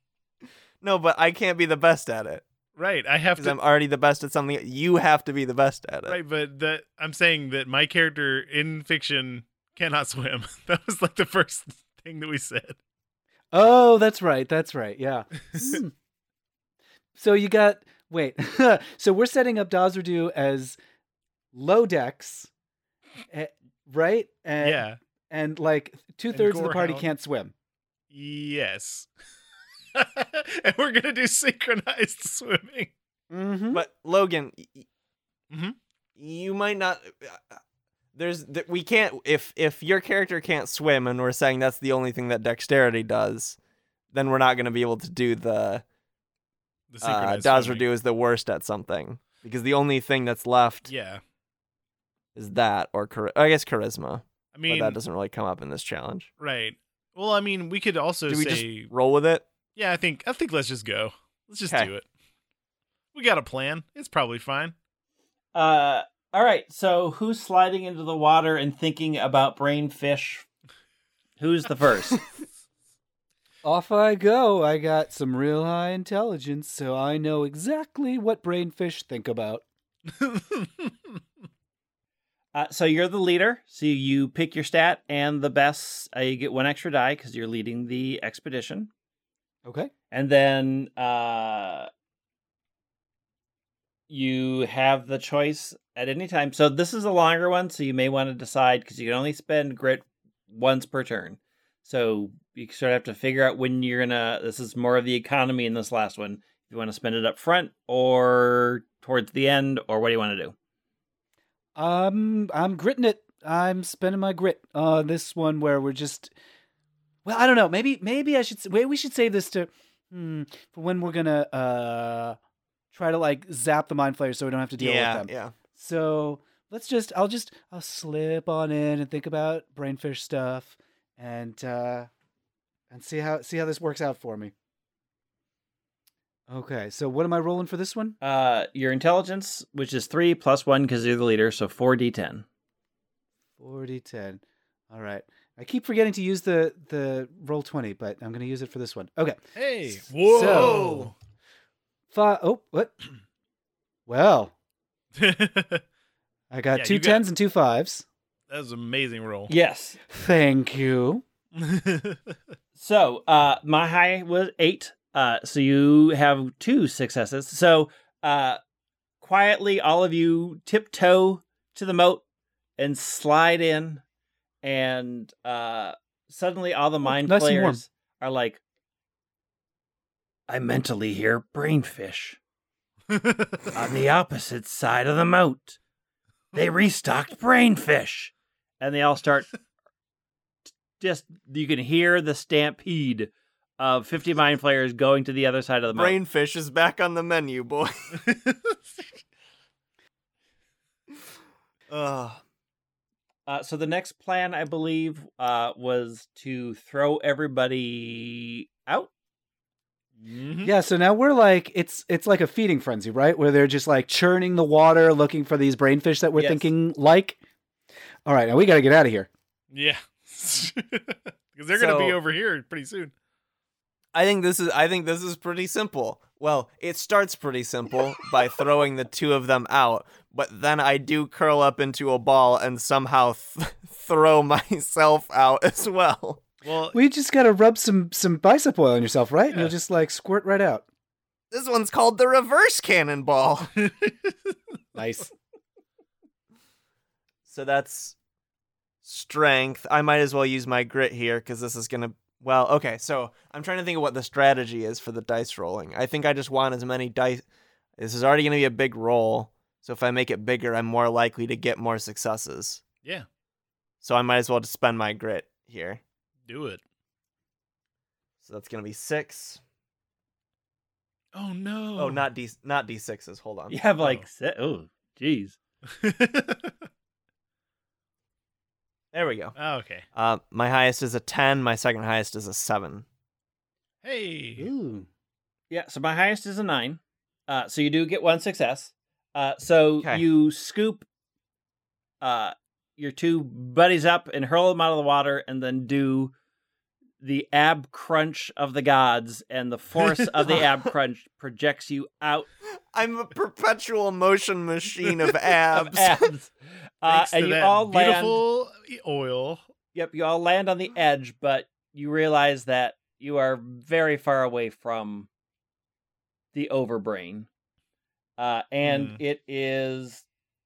Speaker 3: <laughs>
Speaker 4: no, but I can't be the best at it
Speaker 3: right. I have to.
Speaker 4: I'm already the best at something. You have to be the best at it.
Speaker 3: Right, but that I'm saying that my character in fiction cannot swim. That was like the first thing that we said.
Speaker 5: Oh, that's right. That's right. Yeah. <laughs> Hmm. so you got wait. <laughs> so we're setting up Dazradu as low dex, eh, right? And,
Speaker 3: yeah.
Speaker 5: And like two thirds of the party
Speaker 3: Gorehound.
Speaker 5: can't swim.
Speaker 3: Yes. <laughs> and we're gonna do synchronized swimming.
Speaker 5: Mm-hmm.
Speaker 4: But Logan, y- y-
Speaker 3: Mhm.
Speaker 4: you might not. There's th- we can't if if your character can't swim and we're saying that's the only thing that dexterity does, then we're not going to be able to do the
Speaker 3: The
Speaker 4: uh,
Speaker 3: synchronized swimming.
Speaker 4: Dazradu is the worst at something because the only thing that's left
Speaker 3: Yeah.
Speaker 4: is that or chari- I guess charisma,
Speaker 3: I mean,
Speaker 4: but that doesn't really come up in this challenge.
Speaker 3: right. Well, I mean, we could also
Speaker 4: Do we
Speaker 3: say,
Speaker 4: just roll with it?
Speaker 3: yeah, I think, I think let's just go. Let's just
Speaker 4: Okay.
Speaker 3: do it. We got a plan. It's probably fine.
Speaker 2: Uh, all right. So who's sliding into the water and thinking about brain fish? Who's the first? <laughs>
Speaker 5: Off I go. I got some real high intelligence, so I know exactly what brainfish think about. <laughs>
Speaker 2: uh, so you're the leader. So you pick your stat and the best. Uh, you get one extra die because you're leading the expedition.
Speaker 5: Okay.
Speaker 2: and then uh you have the choice at any time so this is a longer one so you may want to decide because you can only spend grit once per turn so you sort of have to figure out when you're gonna this is more of the economy in this last one if you want to spend it up front or towards the end or what do you want to do
Speaker 5: Um, I'm gritting it. I'm spending my grit. Uh, this one where we're just. Well, I don't know. Maybe maybe I should. s- Wait, we should save this to hmm, for when we're gonna uh try to like zap the mind flayers so we don't have to deal
Speaker 4: yeah,
Speaker 5: with them.
Speaker 4: yeah.
Speaker 5: So let's just. I'll just. I'll slip on in and think about brainfish stuff and uh and see how see how this works out for me. Okay, so what am I rolling for this one?
Speaker 2: uh your intelligence which is three plus one because you're the leader so 4d10
Speaker 5: Four D ten. All right. I keep forgetting to use the the roll twenty, but I'm going to use it for this one. Okay.
Speaker 3: hey,
Speaker 5: So-
Speaker 3: whoa!
Speaker 5: Five. Oh, what? <clears throat> Well,
Speaker 3: that <laughs>
Speaker 5: I got
Speaker 3: Yeah,
Speaker 5: two
Speaker 3: you got-
Speaker 5: and two fives.
Speaker 3: That was an amazing roll.
Speaker 2: yes
Speaker 5: Thank you. <laughs>
Speaker 2: So, uh, my high was eight. Uh, so you have two successes. So, uh, quietly, all of you tiptoe to the moat and slide in, and uh, suddenly, all the mind
Speaker 5: nice and
Speaker 2: players are like, "I mentally hear brainfish <laughs> on the opposite side of the moat. They restocked brainfish, and they all start just you can hear the stampede of 50 mind flayers going to the other side of the moat.
Speaker 4: Brainfish is back on the menu, boy. <laughs> Ugh.
Speaker 2: Uh, so the next plan, I believe, uh, was to throw everybody out.
Speaker 3: Mhm.
Speaker 5: Yeah. So now we're like it's it's like a feeding frenzy, right? Where they're just like churning the water, looking for these brainfish that we're
Speaker 2: Yes.
Speaker 5: thinking like. All right, now we got to get out of here.
Speaker 3: Yeah. <laughs> Because they're going to be over here pretty soon.
Speaker 4: I think this is I think this is pretty simple. Well, it starts pretty simple by throwing the two of them out, but then I do curl up into a ball and somehow th- throw <laughs> myself out as well.
Speaker 3: Well,
Speaker 5: We just gotta rub some some bicep oil on yourself, right? And you'll just like squirt right out.
Speaker 4: This one's called the reverse cannonball. <laughs>
Speaker 5: Nice.
Speaker 4: So that's strength. I might as well use my grit here because this is gonna. Well, okay. So I'm trying to think of what the strategy is for the dice rolling. I think I just want as many dice. This is already gonna be a big roll. So if I make it bigger, I'm more likely to get more successes.
Speaker 3: yeah,
Speaker 4: So I might as well just spend my grit here.
Speaker 3: Do it.
Speaker 4: So that's gonna be six.
Speaker 3: Oh no.
Speaker 4: Oh, not d not d sixes. Hold on.
Speaker 2: You have like
Speaker 3: Oh.
Speaker 2: se- oh, jeez. <laughs>
Speaker 4: There we go.
Speaker 3: oh, okay.
Speaker 4: Uh, my highest is a ten. My second highest is a seven.
Speaker 3: Hey.
Speaker 5: Ooh.
Speaker 2: Yeah, so my highest is a nine. Uh, so you do get one success. Uh, so
Speaker 4: Okay.
Speaker 2: you scoop uh, your two buddies up and hurl them out of the water, and then do the ab crunch of the gods, and the force of the ab <laughs> crunch projects you out
Speaker 4: I'm a perpetual motion machine of <laughs>
Speaker 2: of
Speaker 4: abs.
Speaker 2: abs. <laughs> Uh,
Speaker 3: Thanks to
Speaker 2: and you
Speaker 3: that
Speaker 2: all land.
Speaker 3: beautiful oil.
Speaker 2: Yep, you all land on the edge, but you realize that you are very far away from the overbrain. Uh, and
Speaker 3: Hmm.
Speaker 2: it is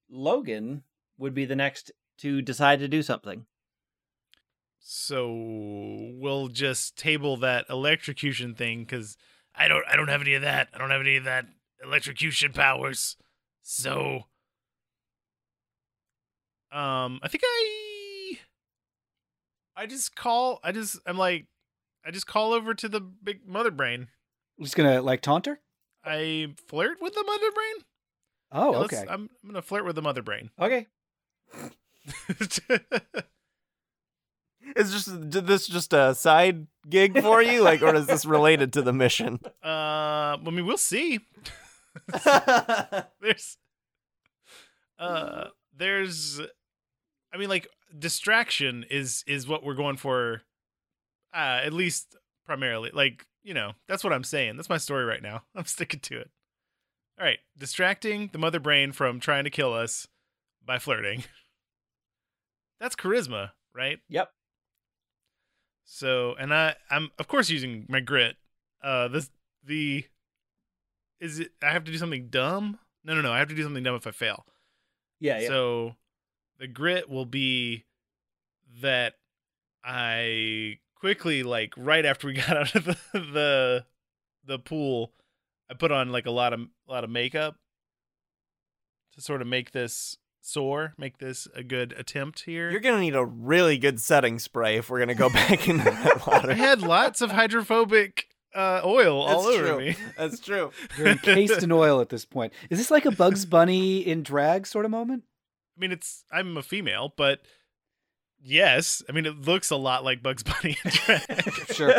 Speaker 2: Logan would be the next to decide to do something.
Speaker 3: So we'll just table that electrocution thing because I don't I don't have any of that. I don't have any of that electrocution powers. So um I think I I just call I just I'm like I just call over to the big mother brain.
Speaker 5: I'm just gonna like taunt her.
Speaker 3: I flirt with the mother brain.
Speaker 5: Oh,
Speaker 3: Yeah,
Speaker 5: okay.
Speaker 3: I'm, I'm gonna flirt with the mother brain.
Speaker 2: Okay. <laughs>
Speaker 4: Is just did this just a side gig for you, like, or is this related to the mission? <laughs>
Speaker 3: uh, I mean, we'll see. <laughs> there's uh there's i mean like distraction is is what we're going for uh at least primarily. Like you know that's what i'm saying. That's my story right now. <laughs> I'm sticking to it. All right. Distracting the mother brain from trying to kill us by flirting. That's charisma right?
Speaker 2: Yep.
Speaker 3: So and i i'm of course using my grit. Uh this the is it i have to do something dumb? No no no i have to do something dumb if i fail.
Speaker 2: Yeah, yeah.
Speaker 3: so the grit will be that I quickly like right after we <laughs> got out of the the, the pool, I put on like a lot of a lot of makeup to sort of make this soar, make this a good attempt here.
Speaker 4: You're gonna need a really good setting spray if we're gonna go <laughs> back into that water. <laughs>
Speaker 3: I had lots of hydrophobic uh, oil all over
Speaker 4: true.
Speaker 3: me.
Speaker 4: That's true. <laughs>
Speaker 5: You're encased in oil at this point. Is this like a Bugs Bunny in drag sort of moment?
Speaker 3: I mean, it's I'm a female, but yes, I mean it looks a lot like Bugs Bunny in <laughs>
Speaker 5: Sure.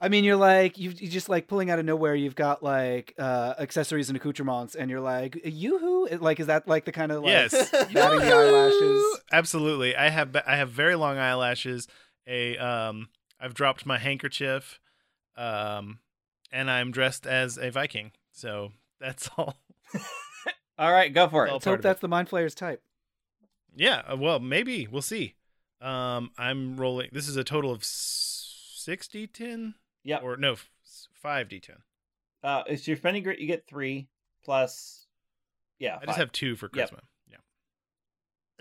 Speaker 5: I mean, you're like you you just like pulling out of nowhere. You've got like uh accessories and accoutrements, and you're like, yoo-hoo! Like, is that like the kind of like
Speaker 3: yes,
Speaker 5: batting the eyelashes?
Speaker 3: Absolutely. I have I have very long eyelashes. A um I've dropped my handkerchief. Um and I'm dressed as a Viking. So that's all. <laughs>
Speaker 2: all right, go for it.
Speaker 3: Well,
Speaker 5: Let's hope
Speaker 3: of it.
Speaker 5: that's the mind flayer's type.
Speaker 3: Yeah, uh, well, maybe we'll see. Um I'm rolling this is a total of six d10.
Speaker 2: Yeah.
Speaker 3: or no, 5 d10.
Speaker 2: Uh, it's your spending grit. You get three plus. Yeah,
Speaker 3: I just have 2 for
Speaker 2: Yep.
Speaker 3: Yeah.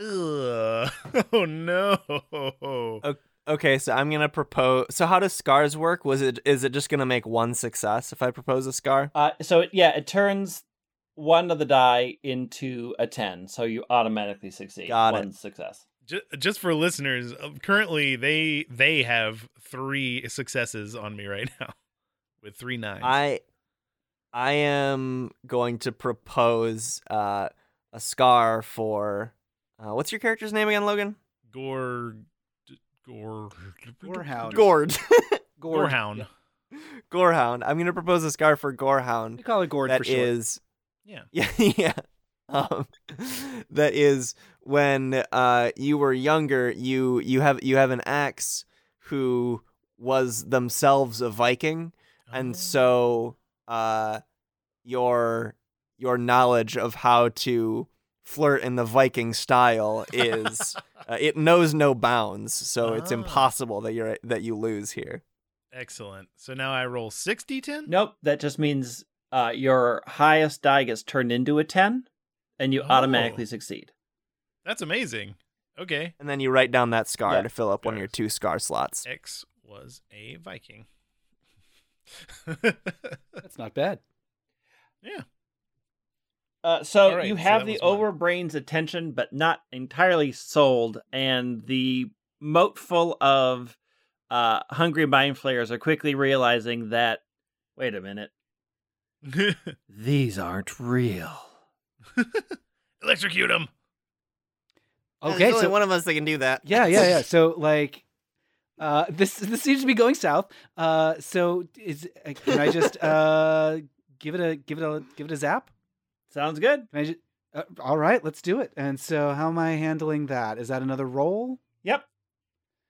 Speaker 3: Ugh. <laughs> Oh no.
Speaker 4: Okay, so I'm gonna propose. So how does scars work? Was it is it just gonna make one success if I propose a scar?
Speaker 2: Uh, so it, yeah, it turns one of the die into a ten, so you automatically succeed.
Speaker 4: Got it.
Speaker 2: one success.
Speaker 3: just, just for listeners, uh, currently they they have three successes on me right <laughs> now, with three nines.
Speaker 4: I I am going to propose uh, a scar for. Uh, what's your character's name again, Logan?
Speaker 3: Gore, Gore,
Speaker 5: Gorehound.
Speaker 4: Gord. <laughs>
Speaker 3: Gorehound.
Speaker 4: Gorehound. I'm gonna propose a scar for
Speaker 5: We
Speaker 4: Gorehound.
Speaker 5: call it gourd
Speaker 4: That
Speaker 5: for short.
Speaker 4: is
Speaker 3: Yeah.
Speaker 4: Yeah, <laughs> yeah. Um, <laughs> that is when uh, you were younger. You you have you have an axe who was themselves a Viking,
Speaker 3: Oh.
Speaker 4: and so uh, your your knowledge of how to flirt in the Viking style is <laughs> uh, it knows no bounds, so it's
Speaker 3: Ah.
Speaker 4: impossible that you're that you lose here.
Speaker 3: Excellent. So now I roll six d10.
Speaker 2: Nope, that just means uh, your highest die gets turned into a 10 and you
Speaker 3: Oh.
Speaker 2: automatically succeed.
Speaker 3: That's amazing. Okay.
Speaker 4: And then you write down that scar
Speaker 2: Yeah.
Speaker 4: to fill up one of your two scar slots.
Speaker 3: X was a Viking. <laughs>
Speaker 5: That's not bad.
Speaker 3: yeah.
Speaker 2: Uh, so
Speaker 3: All right,
Speaker 2: you have
Speaker 3: that
Speaker 2: the
Speaker 3: was mine.
Speaker 2: overbrain's attention, but not entirely sold, and the moat full of uh, hungry mind flayers are quickly realizing that. Wait a minute, <laughs> these aren't real. <laughs>
Speaker 3: Electrocute him.
Speaker 5: Okay,
Speaker 4: There's only
Speaker 5: so
Speaker 4: one of us that can do that.
Speaker 5: yeah, yeah, yeah. So <laughs> like, uh, this this seems to be going south. Uh, so is uh, can I just uh give it a give it a give it a zap?
Speaker 2: Sounds good.
Speaker 5: Can I just? Uh, all right, let's do it. And so, how am I handling that? Is that another roll?
Speaker 2: Yep.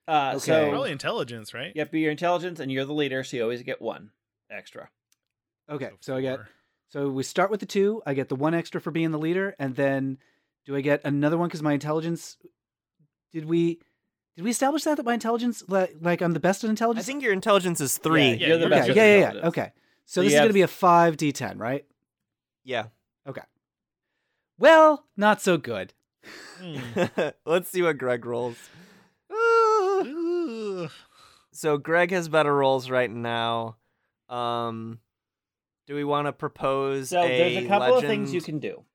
Speaker 2: Uh,
Speaker 5: Okay.
Speaker 2: So
Speaker 3: Probably intelligence, right?
Speaker 2: yep, be your intelligence, and you're the leader, so you always get one extra.
Speaker 5: Okay, so I get so we start with the two. I get the one extra for being the leader, and then do I get another one because my intelligence? Did we did we establish that that my intelligence like, like I'm the best at intelligence?
Speaker 4: I think your intelligence is three.
Speaker 2: Yeah, you're the
Speaker 3: you're
Speaker 2: best.
Speaker 5: okay, yeah, yeah, yeah. Okay, so,
Speaker 2: So
Speaker 5: this
Speaker 2: you
Speaker 5: is going to be a five d10, right?
Speaker 4: Yeah. Okay.
Speaker 5: Well, not so good.
Speaker 3: Hmm. <laughs>
Speaker 4: Let's see what Greg rolls. So Greg has better rolls right now. Um, do we want to propose?
Speaker 2: So there's a couple of things you can do.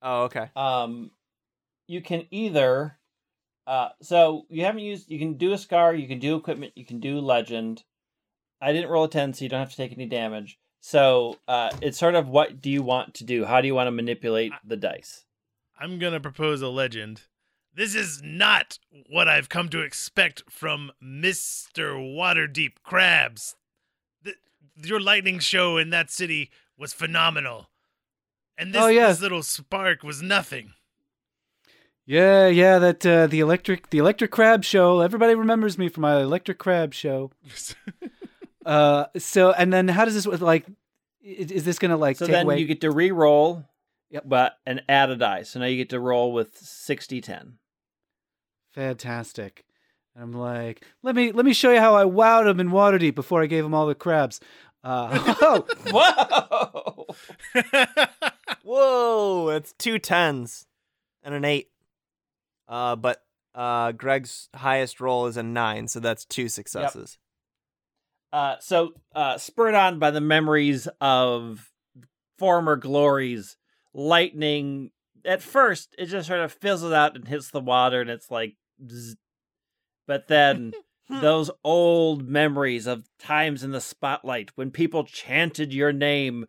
Speaker 4: Oh, okay.
Speaker 2: um you can either uh so you haven't used you can do a scar you can do equipment you can do legend i didn't roll a 10 so you don't have to take any damage so uh it's sort of what do you want to do how do you want to manipulate the dice
Speaker 3: I'm gonna propose a legend. This is not what I've come to expect from Mister Waterdeep Crabs. Th- your lightning show in that city was phenomenal, and this,
Speaker 5: Oh, yeah.
Speaker 3: this little spark was nothing.
Speaker 5: Yeah, yeah. That uh, the electric the electric crab show. Everybody remembers me from my electric crab show. <laughs> Uh, so and then how does this like? Is, is this gonna like
Speaker 2: so
Speaker 5: take
Speaker 2: then
Speaker 5: away?
Speaker 2: you get to re-roll
Speaker 5: Yep.
Speaker 2: but and add a die so now you get to roll with 60 10
Speaker 5: Fantastic. And I'm like, let me let me show you how I wowed him in Waterdeep before I gave him all the crabs. Uh, <laughs> oh,
Speaker 2: whoa <laughs>
Speaker 4: Whoa, that's two tens and an eight. Uh, but uh, Greg's highest roll is a nine, so that's two successes.
Speaker 2: Uh, so, uh, spurred on by the memories of former glories, lightning, at first, it just sort of fizzles out and hits the water, and it's like, bzz. But then <laughs> those old memories of times in the spotlight when people chanted your name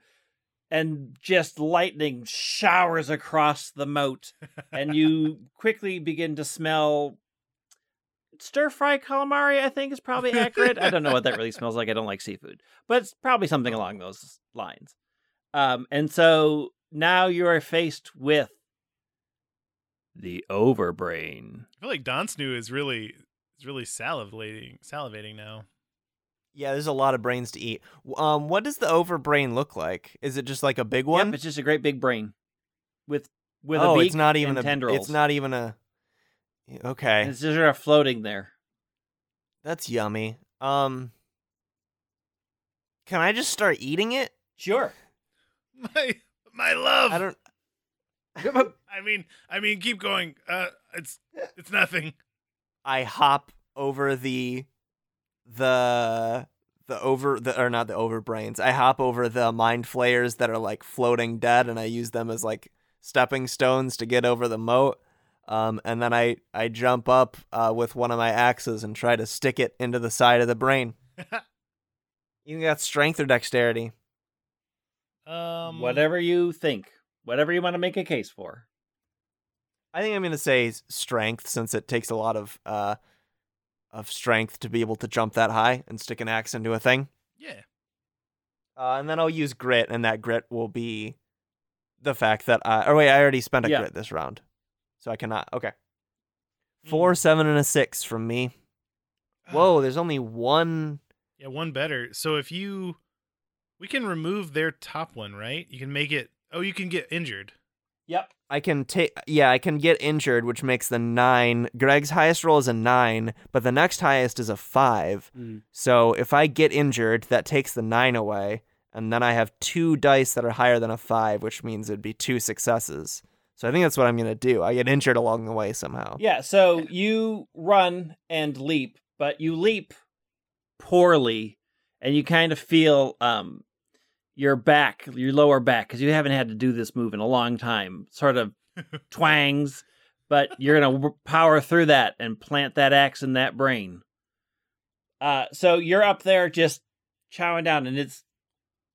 Speaker 2: and just lightning showers across the moat, and you <laughs> quickly begin to smell stir fry calamari, I think is probably accurate. I don't know what that really smells like. I don't like seafood, but it's probably something along those lines. Um, and so now you are faced with the overbrain.
Speaker 3: I feel like Danzu is really is really salivating salivating now.
Speaker 4: Yeah, there's a lot of brains to eat. Um, what does the overbrain look like? Is it just like a big one?
Speaker 2: Yep,
Speaker 4: one?
Speaker 2: it's just a great big brain with with
Speaker 4: oh,
Speaker 2: a beak
Speaker 4: it's not even
Speaker 2: and
Speaker 4: a.
Speaker 2: tendrils.
Speaker 4: It's not even a.
Speaker 2: And
Speaker 4: Okay,
Speaker 2: It's just sort of floating there.
Speaker 4: that's yummy. Um, can I just start eating it?
Speaker 2: Sure. <laughs>
Speaker 3: My my love.
Speaker 4: I don't. <laughs>
Speaker 3: I mean, I mean, keep going. Uh, it's it's nothing.
Speaker 4: I hop over the the the over the or not the overbrains. I hop over the mind flayers that are like floating dead and I use them as like stepping stones to get over the moat. Um, and then I I jump up uh, with one of my axes and try to stick it into the side of the brain. <laughs> You got strength or dexterity?
Speaker 3: Um,
Speaker 2: Whatever you think. Whatever you want to make a case for.
Speaker 4: I think I'm gonna say strength since it takes a lot of uh of strength to be able to jump that high and stick an axe into a thing.
Speaker 3: Yeah.
Speaker 4: Uh, and then I'll use grit, and that grit will be the fact that I. Or wait, I already spent a
Speaker 2: Yeah.
Speaker 4: grit this round, so I cannot. Okay. Four, seven, and a six from me. Whoa, there's only one.
Speaker 3: Yeah, one better. So if you, we can remove their top one, right? You can make it. Oh, you can get injured.
Speaker 2: Yep.
Speaker 4: I can take yeah, I can get injured, which makes the nine. Greg's highest roll is a nine, but the next highest is a five.
Speaker 5: Mm.
Speaker 4: So if I get injured, that takes the nine away, and then I have two dice that are higher than a five, which means it'd be two successes. So I think that's what I'm gonna do. I get injured along the way somehow.
Speaker 2: Yeah, so you run and leap, but you leap poorly and you kind of feel um your back, your lower back cuz you haven't had to do this move in a long time. Sort of <laughs> twangs, but you're going to power through that and plant that axe in that brain. Uh so you're up there just chowing down and it's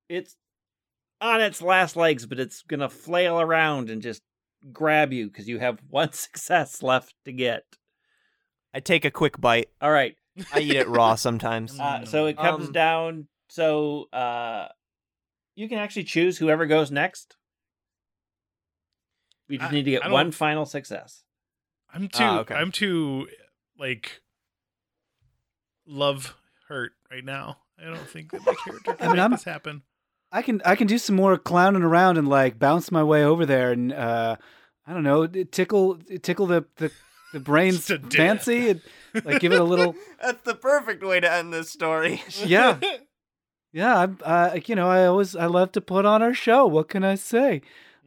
Speaker 2: it's on its last legs, but it's going to flail around and just grab you because you have <laughs> one success left to get.
Speaker 4: I take a quick bite.
Speaker 2: All right.
Speaker 4: I eat it raw sometimes.
Speaker 2: Uh, so it comes
Speaker 4: Um,
Speaker 2: down. So uh, you can actually choose whoever goes next. We just
Speaker 3: I-
Speaker 2: need to get one final success.
Speaker 3: I'm too.
Speaker 4: Ah, okay.
Speaker 3: I'm too like love hurt right now. I don't think that my character <laughs> can
Speaker 5: I mean,
Speaker 3: make
Speaker 5: I'm-
Speaker 3: this happen.
Speaker 5: I can I can do some more clowning around and like bounce my way over there and uh I don't know tickle tickle the the, the <laughs> brains
Speaker 3: To
Speaker 5: fancy and like give it a little <laughs>
Speaker 4: That's the perfect way to end this story.
Speaker 5: yeah yeah I'm uh you know I always I love to put on our show. What can I say?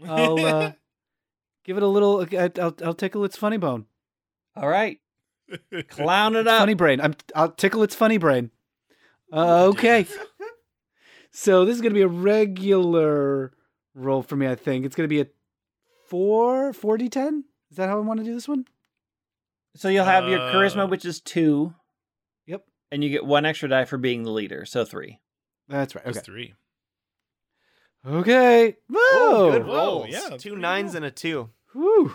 Speaker 5: I'll uh <laughs> give it a little I'll I'll tickle its funny bone.
Speaker 2: All right, clown it up.
Speaker 5: funny brain. I'm I'll tickle its funny brain. Uh, okay. <laughs> so this is gonna be a regular roll for me I think. It's gonna be a four four d ten? Is that how I want to do this one?
Speaker 2: So you'll have your
Speaker 3: Uh,
Speaker 2: charisma, which is two,
Speaker 5: Yep.
Speaker 2: and you get one extra die for being the leader, so three.
Speaker 5: That's right.
Speaker 3: That's
Speaker 5: Okay.
Speaker 3: three.
Speaker 5: Okay.
Speaker 4: Oh,
Speaker 5: Whoa.
Speaker 4: good
Speaker 3: Whoa,
Speaker 4: rolls.
Speaker 3: yeah, that's
Speaker 4: two
Speaker 3: pretty
Speaker 4: nines
Speaker 3: cool.
Speaker 4: and a two.
Speaker 5: Whew.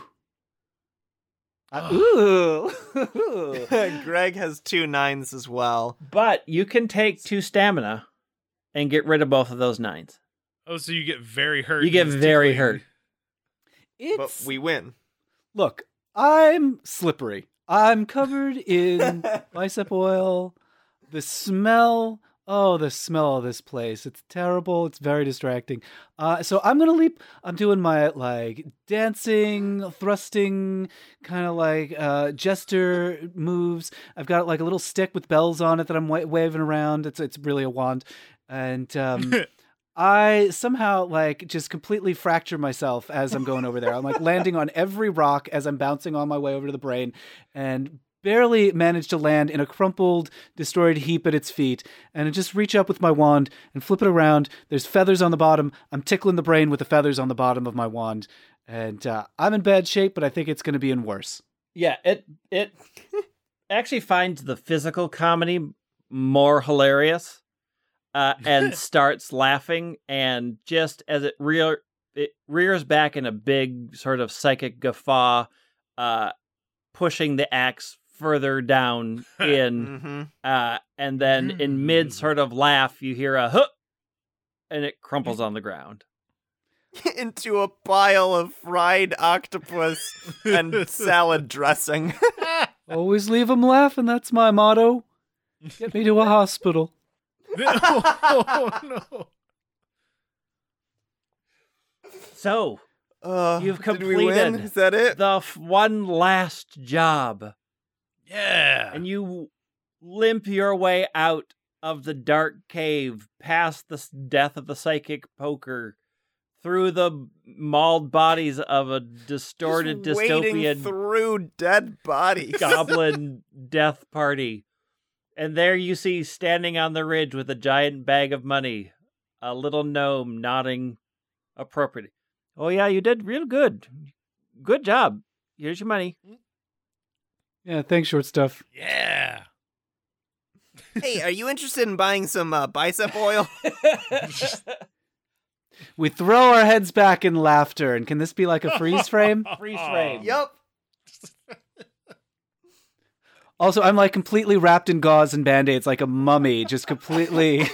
Speaker 5: Uh, ooh. <laughs>
Speaker 4: Greg has two nines as well.
Speaker 2: But you can take two stamina and get rid of both of those nines.
Speaker 3: Oh, so you get very hurt.
Speaker 2: You get very hurt.
Speaker 5: it's
Speaker 4: But we win.
Speaker 5: look. I'm slippery. I'm covered in <laughs> bicep oil. The smell. Oh, the smell of this place. It's terrible. It's very distracting. Uh, so I'm gonna leap. I'm doing my like dancing, thrusting, kind of like uh, jester moves. I've got like a little stick with bells on it that I'm wa- waving around. It's it's really a wand, and um, <laughs> I somehow like just completely fracture myself as I'm going over there. I'm like landing on every rock as I'm bouncing on my way over to the brain and barely manage to land in a crumpled, destroyed heap at its feet. And I just reach up with my wand and flip it around. There's feathers on the bottom. I'm tickling the brain with the feathers on the bottom of my wand. And uh, I'm in bad shape, but I think it's going to be in worse.
Speaker 2: Yeah, it it <laughs> actually finds the physical comedy more hilarious, uh, <laughs> and starts laughing. And just as it rear it rears back in a big sort of psychic guffaw, uh, pushing the axe further down <laughs> in,
Speaker 4: Mm-hmm.
Speaker 2: uh, and then in mid sort of laugh, you hear a huh, and it crumples on the ground. <laughs>
Speaker 4: Into a pile of fried octopus and salad <laughs> dressing.
Speaker 5: Always leave 'em laughing. That's my motto. Get me to a hospital.
Speaker 3: oh no!
Speaker 2: So
Speaker 4: Uh,
Speaker 2: You've
Speaker 4: Did we win?
Speaker 2: completed
Speaker 4: Is that it?
Speaker 2: the f- one last job.
Speaker 3: Yeah.
Speaker 2: and you limp your way out of the dark cave past the death of the psychic poker through the mauled bodies of a distorted
Speaker 4: Just
Speaker 2: dystopian
Speaker 4: through dead bodies.
Speaker 2: goblin <laughs> death party. And there you see standing on the ridge with a giant bag of money a little gnome nodding appropriately oh yeah you did real good. Good job. Here's your money mm.
Speaker 5: Yeah, thanks, short stuff.
Speaker 3: yeah.
Speaker 4: hey, are <laughs> you interested in buying some uh, bicep oil? <laughs>
Speaker 5: We throw our heads back in laughter, and can this be like a freeze frame? <laughs>
Speaker 2: freeze frame
Speaker 4: yep.
Speaker 5: Also, I'm like completely wrapped in gauze and band aids, like a mummy, just completely.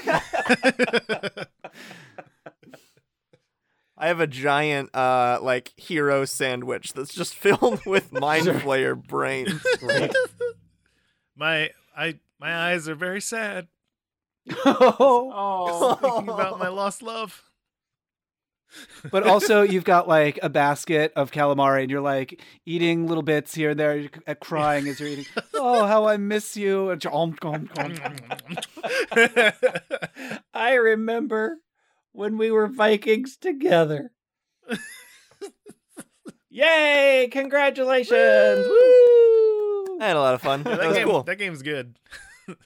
Speaker 4: I have a giant uh like hero sandwich that's just <laughs> filled with mind flayer brains. <laughs>
Speaker 3: my I my eyes are very sad.
Speaker 5: oh, <laughs>
Speaker 3: Thinking about my lost love.
Speaker 5: but also you've got like a basket of calamari and you're like eating little bits here and there you're c- crying as you're eating oh how i miss you and you're, om, om, om, om.
Speaker 2: I remember when we were Vikings together. Yay! Congratulations! Woo!
Speaker 4: I had a lot of fun.
Speaker 3: that,
Speaker 4: That was
Speaker 3: game,
Speaker 4: cool.
Speaker 3: that game's good. <laughs>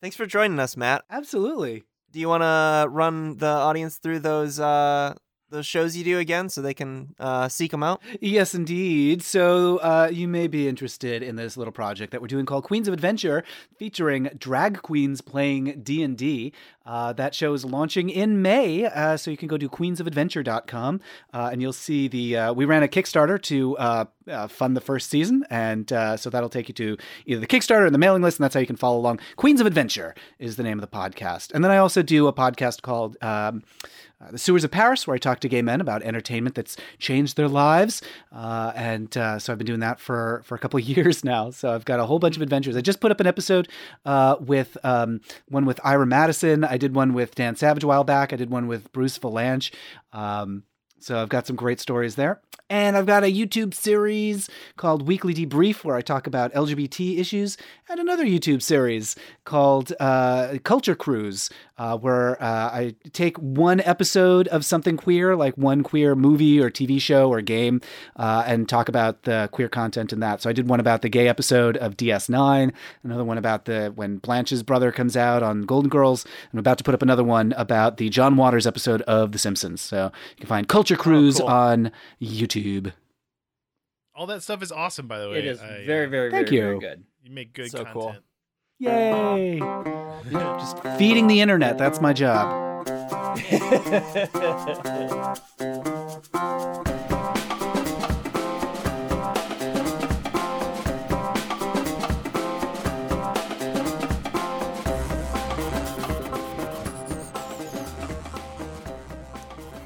Speaker 4: Thanks for joining us, Matt.
Speaker 5: absolutely
Speaker 4: Do you want to run the audience through those uh, those shows you do again, so they can uh, seek them out?
Speaker 5: Yes, indeed. So uh, you may be interested in this little project that we're doing called Queens of Adventure, featuring drag queens playing D and D. Uh, that show is launching in May, uh, so you can go to queensofadventure.com uh, and you'll see the. Uh, we ran a Kickstarter to fund the first season, and so that'll take you to either the Kickstarter or the mailing list, and that's how you can follow along. Queens of Adventure is the name of the podcast, and then I also do a podcast called. Um, uh, the Sewers of Paris, where I talk to gay men about entertainment that's changed their lives, uh, and uh, so I've been doing that for for a couple of <laughs> years now. So I've got a whole bunch of adventures. I just put up an episode uh, with um, one with Ira Madison. I did one with Dan Savage a while back. I did one with Bruce Vilanch. Um, so I've got some great stories there. And I've got a YouTube series called Weekly Debrief where I talk about LGBT issues, and another YouTube series called uh, Culture Cruise, uh, where uh, I take one episode of something queer, like one queer movie or TV show or game, uh, and talk about the queer content in that. So I did one about the gay episode of DS9, another one about the when Blanche's brother comes out on Golden Girls. I'm about to put up another one about the John Waters episode of The Simpsons. So you can find Culture Cruise
Speaker 4: cool.
Speaker 5: on YouTube.
Speaker 3: All that stuff is awesome, by the way.
Speaker 2: It is
Speaker 3: I, uh,
Speaker 2: very, very,
Speaker 5: Thank
Speaker 2: very,
Speaker 5: you.
Speaker 2: very good.
Speaker 3: You make good
Speaker 4: So cool.
Speaker 5: Yay! <laughs> Just feeding the internet. That's my job.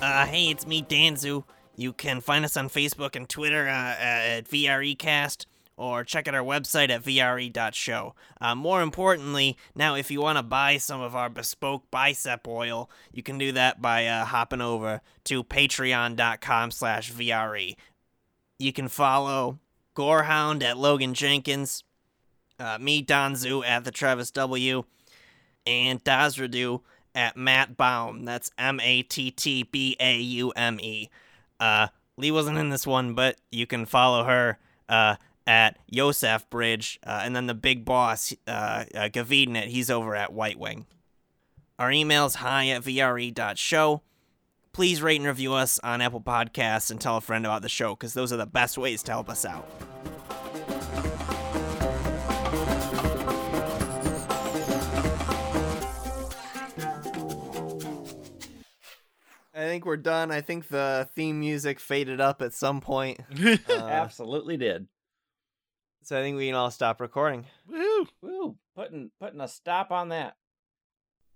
Speaker 7: Uh, hey, it's me, Danzu. You can find us on Facebook and Twitter uh, at VREcast or check out our website at VRE.show. Uh, more importantly, now if you want to buy some of our bespoke bicep oil, you can do that by uh, hopping over to patreon.com slash VRE. You can follow Gorehound at Logan Jenkins, uh, me, Danzu, at the Travis W, and Dazradu at Matt Baume. That's M A T T B A U M E. Uh, Lee wasn't in this one, but you can follow her uh, at Yosef Bridge, uh, and then the big boss, uh, uh, Gavidnet, he's over at White Wing. Our email's hi at VRE.show. Please rate and review us on Apple Podcasts and tell a friend about the show, because those are the best ways to help us out.
Speaker 4: I think we're done. I think the theme music faded up at some point. <laughs> Uh,
Speaker 2: Absolutely did.
Speaker 4: so I think we can all stop recording.
Speaker 3: Woo!
Speaker 2: Woo! Putting putting a stop on that.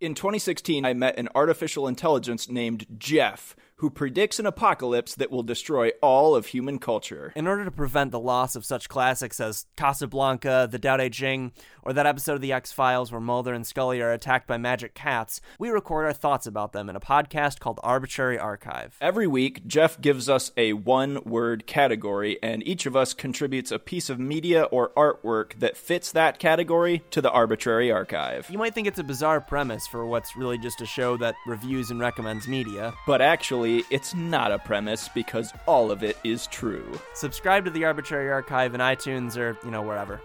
Speaker 8: In 2016, I met an artificial intelligence named Jeff, who predicts an apocalypse that will destroy all of human culture.
Speaker 4: In order to prevent the loss of such classics as Casablanca, The Tao Te Ching, or that episode of The X Files where Mulder and Scully are attacked by magic cats, we record our thoughts about them in a podcast called Arbitrary Archive.
Speaker 8: Every week, Jeff gives us a one word category, and each of us contributes a piece of media or artwork that fits that category to the arbitrary archive.
Speaker 4: You might think it's a bizarre premise for what's really just a show that reviews and recommends media.
Speaker 8: But actually, it's not a premise because all of it is true.
Speaker 4: Subscribe to the Arbitrary Archive in iTunes or, you know, wherever.